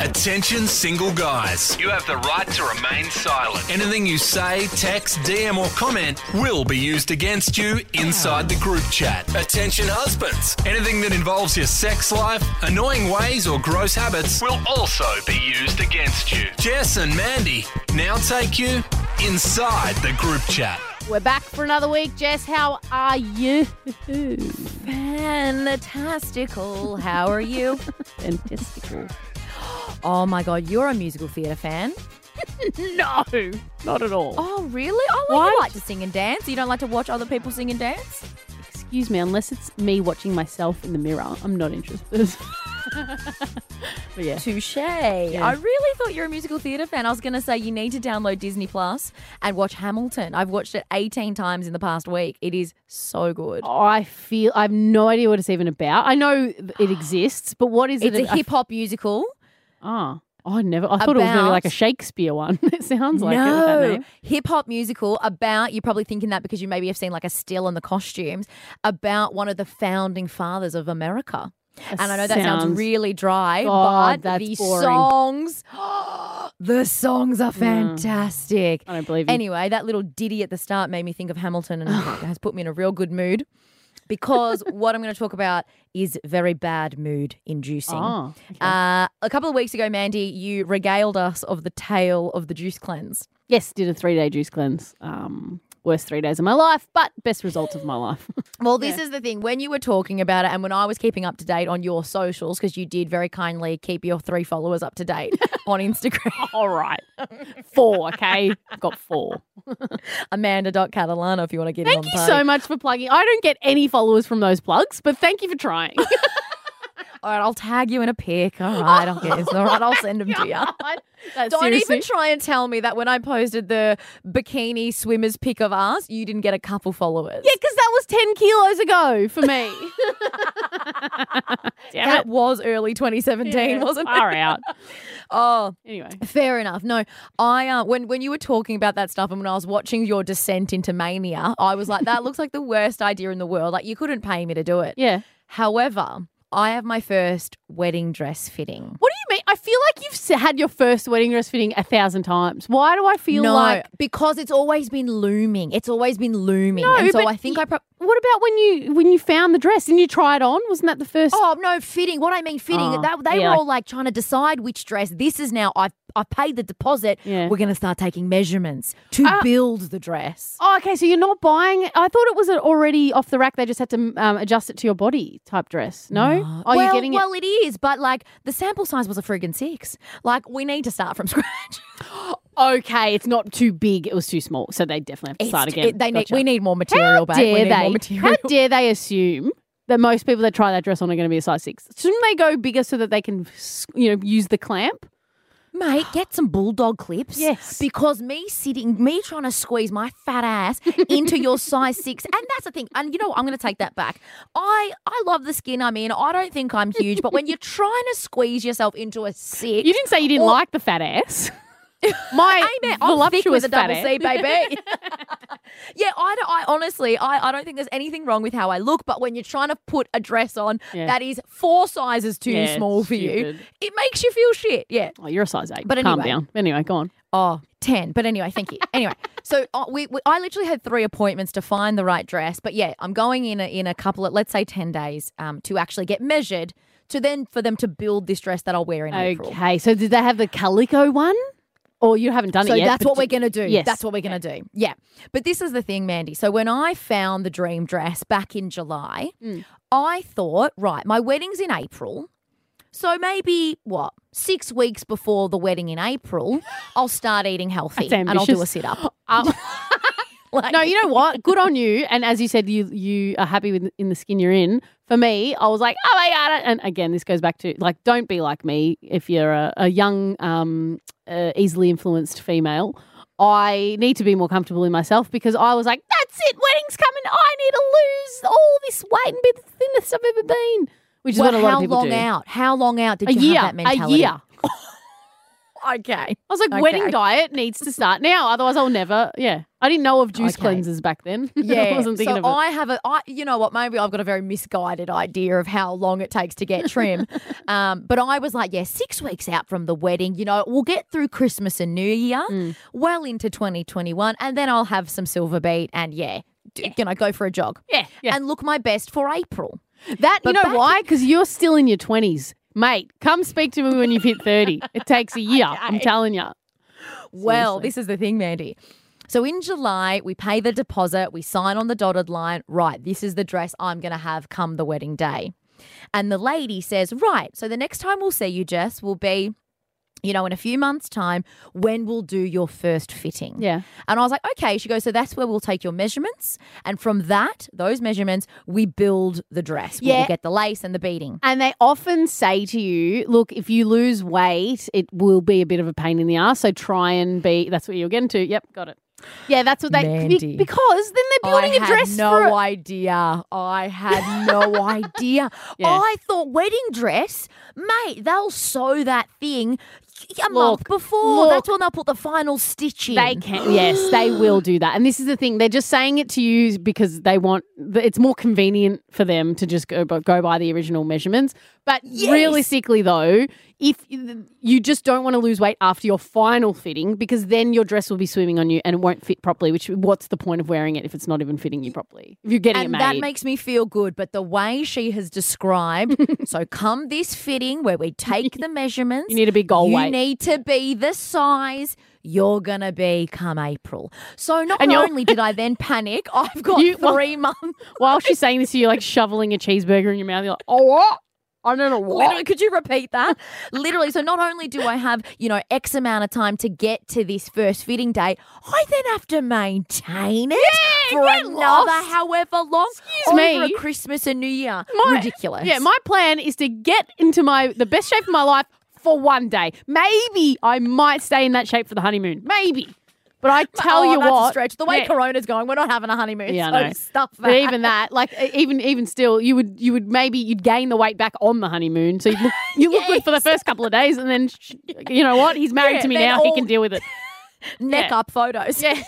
Attention, single guys. You have the right to remain silent. Anything you say, text, DM, or comment will be used against you inside the group chat. Attention, husbands. Anything that involves your sex life, annoying ways, or gross habits will also be used against you. Jess and Mandy now take you inside the group chat. We're back for another week. Jess, how are you? Fantastical. How are you? Fantastical. Oh my god, you're a musical theatre fan. No, not at all. Oh really? Oh, well, you like to sing and dance. You don't like to watch other people sing and dance? Excuse me, unless it's me watching myself in the mirror, I'm not interested. but yeah. Touche. I really thought you're a musical theatre fan. I was going to say you need to download Disney Plus and watch Hamilton. I've watched it 18 times in the past week. It is so good. Oh, I feel I have no idea what it's even about. I know it exists, but what is it? it's it? a hip hop musical. Oh, I never. I thought it was maybe About- like a Shakespeare one. it sounds like it. that no, name. hip hop musical about you're probably thinking that because you maybe have seen like a still and the costumes about one of the founding fathers of America. and I know that sounds, sounds- really dry, God, but that's the boring. songs, the songs are mm. fantastic. I don't believe you. Anyway, that little ditty at the start made me think of Hamilton and has put me in a real good mood because what I'm going to talk about is very bad mood inducing. Oh, okay. Uh, a couple of weeks ago, Mandy, you regaled us of the tale of the juice cleanse. yes, did a three day juice cleanse. Um, worst three days of my life, but best results of my life. Well, this is the thing. When you were talking about it, and when I was keeping up to date on your socials, because you did very kindly keep your three followers up to date on Instagram, All right, four. Okay, I've got four. Amanda.catalana, if you want to get in on Thank you page. so much for plugging. I don't get any followers from those plugs, but thank you for trying. All right, I'll tag you in a pic. All right, I'll get it. All right, I'll send them to you. That's Don't seriously- even try and tell me that when I posted the bikini swimmers pic of us, you didn't get a couple followers. Yeah, because that was 10 kilos ago for me. Damn that it. was early 2017, Yeah, wasn't it? Far out. Oh, Anyway. Fair enough. No, I uh, when when you were talking about that stuff and when I was watching your descent into mania, I was like, that looks like the worst idea in the world. Like you couldn't pay me to do it. Yeah. However, I have my first wedding dress fitting. What you? I feel like you've had your first wedding dress fitting a thousand times. Why do I feel no, like. because it's always been looming. It's always been looming, No, and so but I think y- I. Pro- What about when you when you found the dress and you tried on? Wasn't that the first? Oh no, fitting. What I mean fitting. Oh, that, they yeah, were all like trying to decide which dress. This is now. I've I've paid the deposit. Yeah. We're going to start taking measurements to Ah. build the dress. Oh, okay. So you're not buying. I thought it was already off the rack. They just had to um, adjust it to your body type dress. No. are well, you're getting it. well, it is, but like the sample size was a friggin' six. Like we need to start from scratch. Okay, it's not too big. It was too small, so they definitely have to It's start t- again. they need, Gotcha. we need more material, How babe. We dare need they? more material. How dare they assume that most people that try that dress on are going to be a size six? Shouldn't they go bigger so that they can, you know, use the clamp? Mate, get some bulldog clips. Yes. Because me sitting, me trying to squeeze my fat ass into your size six, and that's the thing. And you know what? I'm going to take that back. I I love the skin I'm in. I don't think I'm huge, but when you're trying to squeeze yourself into a six, You didn't say you didn't Or- like the fat ass. My thick voluptuous with a double. C, baby. yeah, I, don't, I honestly, I, I don't think there's anything wrong with how I look, but when you're trying to put a dress on Yeah. that is four sizes too Yeah, small for you, it makes you feel shit. Yeah. Oh, you're a size eight. But calm anyway. down. Anyway, go on. Oh, 10. But anyway, thank you. Anyway, so uh, we, we I literally had three appointments to find the right dress. But yeah, I'm going in a, in a couple of, let's say 10 days um, to actually get measured to then for them to build this dress that I'll wear in April. Okay, so did they have the calico one, or you haven't done So it yet? So that's what we're going to do. Yes. That's what we're going to do. Yeah. But this is the thing, Mandy. So when I found the dream dress back in July, Mm. I thought, right, my wedding's in April. So maybe what? Six weeks before the wedding in April, I'll start eating healthy and I'll do a sit up. Um, Like- no, you know what? Good on you. And as you said, you you are happy with in the skin you're in. For me, I was like, oh my god! And again, this goes back to like, don't be like me if you're a, a young, um, uh, easily influenced female. I need to be more comfortable in myself because I was like, that's it, wedding's coming. I need to lose all this weight and be the thinnest I've ever been. Which is Well, what a lot how of people do. How long out? How long out did A you year, have that mentality? a year. Okay. I was like, Okay. wedding diet needs to start now. Otherwise, I'll never. Yeah. I didn't know of juice Okay. cleansers back then. Yeah, I wasn't thinking so of it. I have a, I, you know what? Maybe I've got a very misguided idea of how long it takes to get trim. um, but I was like, yeah, six weeks out from the wedding. You know, we'll get through Christmas and New Year, Mm. well into 2021, and then I'll have some silver beet and yeah, d- you know, go for a jog. Yeah, yeah. and look my best for April. That you know back- why? Because you're still in your twenties, mate. Come speak to me when you've hit thirty. It takes a year. I'm telling you. Well, Seriously. this is the thing, Mandy. So in July, we pay the deposit, we sign on the dotted line. Right, this is the dress I'm going to have come the wedding day. And the lady says, Right, so the next time we'll see you, Jess, will be, you know, in a few months' time when we'll do your first fitting. Yeah. And I was like, Okay. She goes, So that's where we'll take your measurements. And from that, those measurements, we build the dress. Yeah. We'll get the lace and the beading. And they often say to you, look, if you lose weight, it will be a bit of a pain in the ass. So try and be. That's what you're getting to. Yep, got it. Yeah, that's what they Mandy. be- because then they're building I a dress no for. idea. I had no idea. Yeah. I thought wedding dress, mate. They'll sew that thing a month before. look. That's when they'll put the final stitch in. They can, yes, they will do that. And this is the thing; they're just saying it to you because they want. It's more convenient for them to just go go by the original measurements. But Yes. realistically, though, if you just don't want to lose weight after your final fitting, because then your dress will be swimming on you and it won't fit properly. Which what's the point of wearing it if it's not even fitting you properly? If you're getting and it made, that makes me feel good. But the way she has described, so come this fitting where we take the measurements. You need a big goal You weight. need to be the size you're gonna be come April. So not only did I then panic, I've got You- well- three months. while she's saying this, to you like shoveling a cheeseburger in your mouth. You're like, oh what? I don't know what. Literally, could you repeat that? Literally, so not only do I have, you know, X amount of time to get to this first fitting date, I then have to maintain it for another lost. however long. Excuse over me. a Christmas and New Year. My- Ridiculous. Yeah, my plan is to get into my the best shape of my life for one day. Maybe I might stay in that shape for the honeymoon. Maybe. But I tell Oh, you what, stretch. The way yeah, Corona's going, we're not having a honeymoon. Yeah, so know. stuff that. but even that, like even even still, you would you would maybe you'd gain the weight back on the honeymoon, so you look you look good for the first couple of days, and then sh- you know what? He's married Yeah, to me now; he can deal with it. neck up photos. Yeah.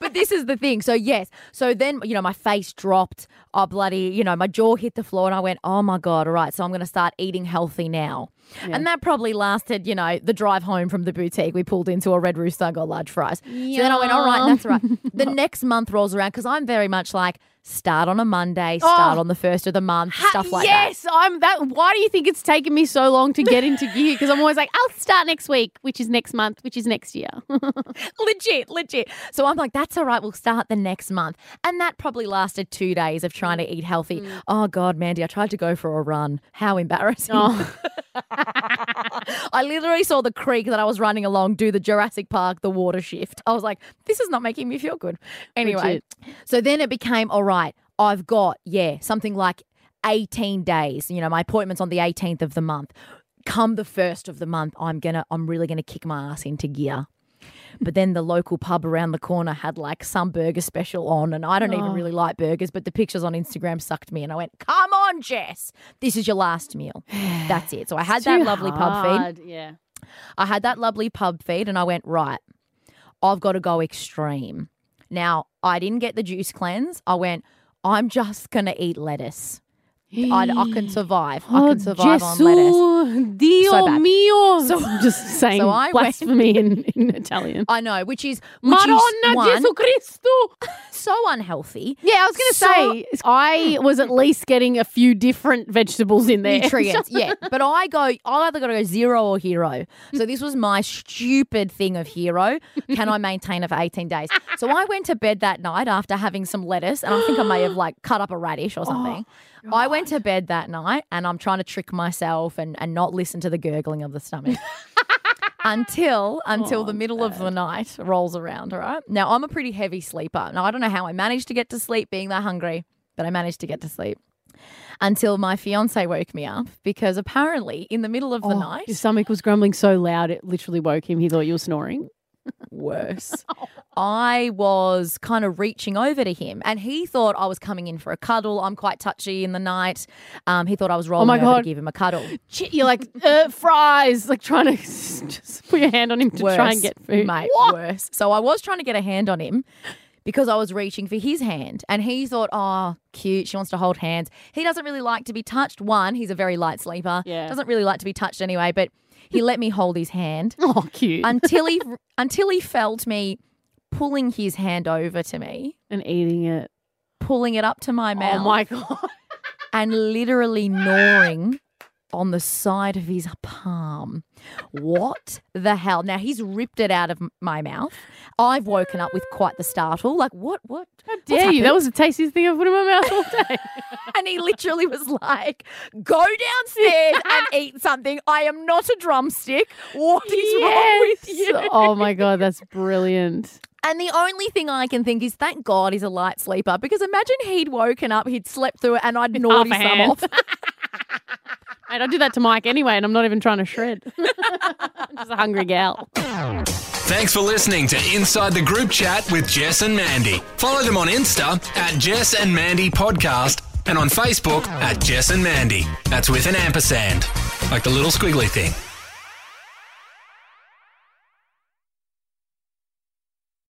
But this is the thing. So yes. So then, you know, my face dropped. Oh bloody, you know, my jaw hit the floor and I went, Oh my God, all right, so I'm gonna start eating healthy now. And that probably lasted, you know, the drive home from the boutique. We pulled into a red rooster, got large fries. So then I went, All right, that's right." The next month rolls around because I'm very much like start on a Monday, start Oh. on the first of the month, stuff like that. yes, I'm that. Why do you think it's taken me so long to get into gear? Because I'm always like, I'll start next week, which is next month, which is next year. legit, legit. So I'm like, that's all right, we'll start the next month. And that probably lasted two days of trying to eat healthy. Mm. Oh God, Mandy, I tried to go for a run. How embarrassing. oh, I literally saw the creek that I was running along do the Jurassic Park, the water shift. I was like, this is not making me feel good. Anyway, so then it became, all right, I've got, yeah, something like 18 days. You know, my appointment's on the 18th of the month. Come the first of the month, I'm gonna, I'm really gonna kick my ass into gear. But then the local pub around the corner had like some burger special on, and I don't even Oh. really like burgers, but the pictures on Instagram sucked me, and I went, "Come on, Jess, this is your last meal. That's it." So I had that lovely pub feed. Yeah. I had that lovely pub feed and I went, right, I've got to go extreme. Now, I didn't get the juice cleanse. I went, I'm just going to eat lettuce. I, I can survive. I Oh, can survive on lettuce. Dio So bad. mio. So- I'm just saying so I went- blasphemy in, in Italian. I know, which is, which Madonna is one, Gesù Cristo. so unhealthy. Yeah, I was going to So- say, I was at least getting a few different vegetables in there. Nutrients, yeah. But I go, I either got to go zero or hero. So this was my stupid thing of hero. Can I maintain it for 18 days? So I went to bed that night after having some lettuce, and I think I may have like cut up a radish or oh, something. I went to bed that night, and I'm trying to trick myself and, and not listen to the gurgling of the stomach. Until until the middle of the night rolls around, all right? Now I'm a pretty heavy sleeper. Now I don't know how I managed to get to sleep being that hungry, but I managed to get to sleep until my fiance woke me up because apparently in the middle of the Oh, night, His stomach was grumbling so loud it literally woke him. He thought you were snoring. Worse, I was kind of reaching over to him and he thought I was coming in for a cuddle. I'm quite touchy in the night. Um, he thought I was rolling my over God. to give him a cuddle. You're like, uh, fries, like trying to just Put your hand on him to worse, try and get food. mate. What? Worse. So I was trying to get a hand on him because I was reaching for his hand, and he thought, "Oh, cute. She wants to hold hands." He doesn't really like to be touched. One, he's a very light sleeper. Yeah. Doesn't really like to be touched anyway. But he let me hold his hand Oh, cute. until he until he felt me pulling his hand over to me, and eating it. pulling it up to my oh mouth, Oh my god. and literally gnawing on the side of his palm. What the hell? Now he's ripped it out of my mouth. I've woken up with quite the startle. Like, what? What? How dare you? That was the tastiest thing I've put in my mouth all day. And he literally was like, go downstairs and eat something. I am not a drumstick. What is wrong with you? Oh my god, that's brilliant. And the only thing I can think is, thank God he's a light sleeper because imagine he'd woken up, he'd slept through it, and I'd his thumb off. Mate, I do that to Mike anyway, and I'm not even trying to shred. I'm just a hungry gal. Thanks for listening to Inside the Group Chat with Jess and Mandy. Follow them on Insta at Jess and Mandy Podcast and on Facebook at Jess and Mandy. That's with an ampersand, like the little squiggly thing.